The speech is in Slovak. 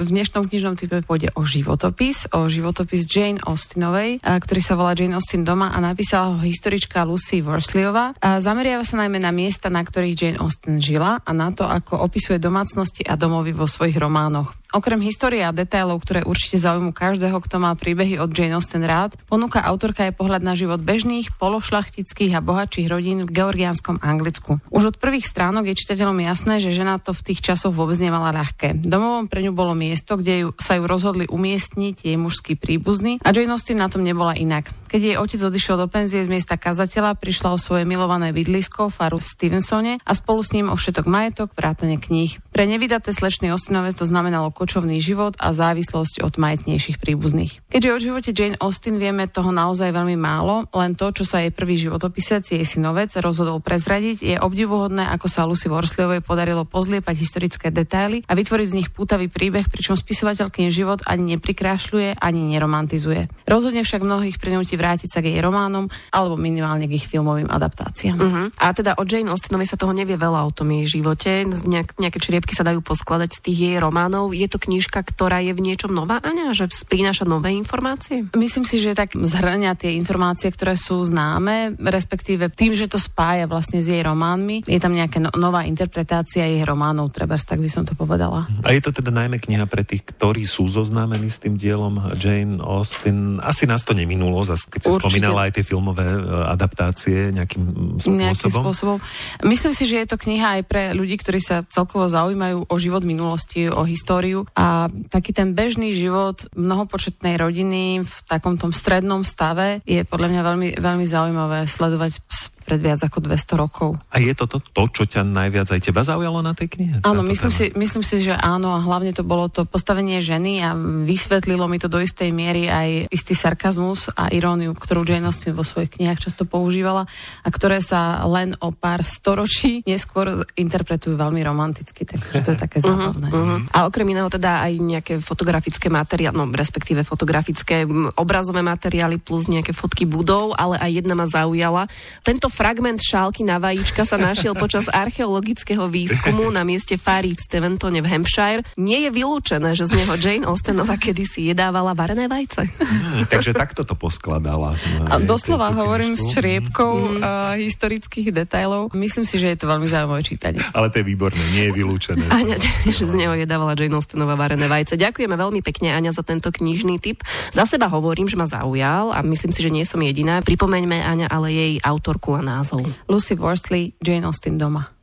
v dnešnom knižnom type pôjde o životopis, o životopis Jane Austenovej, ktorý sa volá Jane Austen doma a napísala ho historička Lucy Worsleyová. Zameriava sa najmä na miesta, na ktorých Jane Austen žila a na to, ako opisuje domácnosti a domovy vo svojich románoch. Okrem histórie a detailov, ktoré určite zaujímu každého, kto má príbehy od Jane Austen rád, ponúka autorka aj pohľad na život bežných, pološlachtických a bohatších rodín v georgianskom Anglicku. Už od prvých stránok je čitateľom jasné, že žena to v tých časoch vôbec nemala ľahké. Domovom pre ňu bolo miesto, kde ju, sa ju rozhodli umiestniť jej mužský príbuzný a Jane Austen na tom nebola inak. Keď jej otec odišiel do penzie z miesta kazateľa, prišla o svoje milované bydlisko, faru v Stevensone a spolu s ním o všetok majetok, vrátane kníh. Pre nevydaté slečný Austinové to znamenalo kočovný život a závislosť od majetnejších príbuzných. Keďže o živote Jane Austen vieme toho naozaj veľmi málo, len to, čo sa jej prvý životopisec, jej synovec, rozhodol prezradiť, je obdivuhodné, ako sa Lucy Worsleyovej podarilo pozliepať historické detaily a vytvoriť z nich pútavý príbeh, pričom spisovateľkým život ani neprikrášľuje, ani neromantizuje. Rozhodne však mnohých prinúti vrátiť sa k jej románom alebo minimálne k ich filmovým adaptáciám. Uh-huh. A teda o Jane Austenovej sa toho nevie veľa o tom jej živote. Nejak, nejaké čriepky sa dajú poskladať z tých jej románov. Je to knižka, ktorá je v niečom nová, Aňa? Že prináša nové informácie? Myslím si, že tak zhrňa tie informácie, ktoré sú známe, respektíve tým, že to spája vlastne s jej románmi. Je tam nejaká no- nová interpretácia jej románov, treba tak by som to povedala. A je to teda najmä kniha pre tých, ktorí sú zoznámení s tým dielom Jane Austen. Asi nás to neminulo, zase, keď si Určite. spomínala aj tie filmové e, adaptácie nejakým spôsobom. Nejakým spôsobom. Myslím si, že je to kniha aj pre ľudí, ktorí sa celkovo zaujímajú o život minulosti, o históriu. A taký ten bežný život mnohopočetnej rodiny v takom tom strednom stave je podľa mňa veľmi, veľmi zaujímavé sledovať pred viac ako 200 rokov. A je to to, to čo ťa najviac aj teba zaujalo na tej knihe? Áno, myslím si, myslím si, že áno a hlavne to bolo to postavenie ženy a vysvetlilo mi to do istej miery aj istý sarkazmus a iróniu, ktorú Jane Austen vo svojich knihách často používala a ktoré sa len o pár storočí neskôr interpretujú veľmi romanticky, takže to je také mhm, zábavné. Uh-huh, uh-huh. A okrem iného teda aj nejaké fotografické materiály, no respektíve fotografické obrazové materiály plus nejaké fotky budov, ale aj jedna ma zaujala. Tento fragment šálky na vajíčka sa našiel počas archeologického výskumu na mieste Fary v Steventone v Hampshire. Nie je vylúčené, že z neho Jane Austenová kedysi jedávala varené vajce. Hmm, takže takto to poskladala. A doslova hovorím s čriepkou mm. uh, historických detailov. Myslím si, že je to veľmi zaujímavé čítanie. Ale to je výborné, nie je vylúčené. Aňa, že z neho jedávala Jane Austenová varené vajce. Ďakujeme veľmi pekne, Aňa, za tento knižný tip. Za seba hovorím, že ma zaujal a myslím si, že nie som jediná. Pripomeňme, Aňa, ale jej autorku a názov. Lucy Worsley, Jane Austen doma.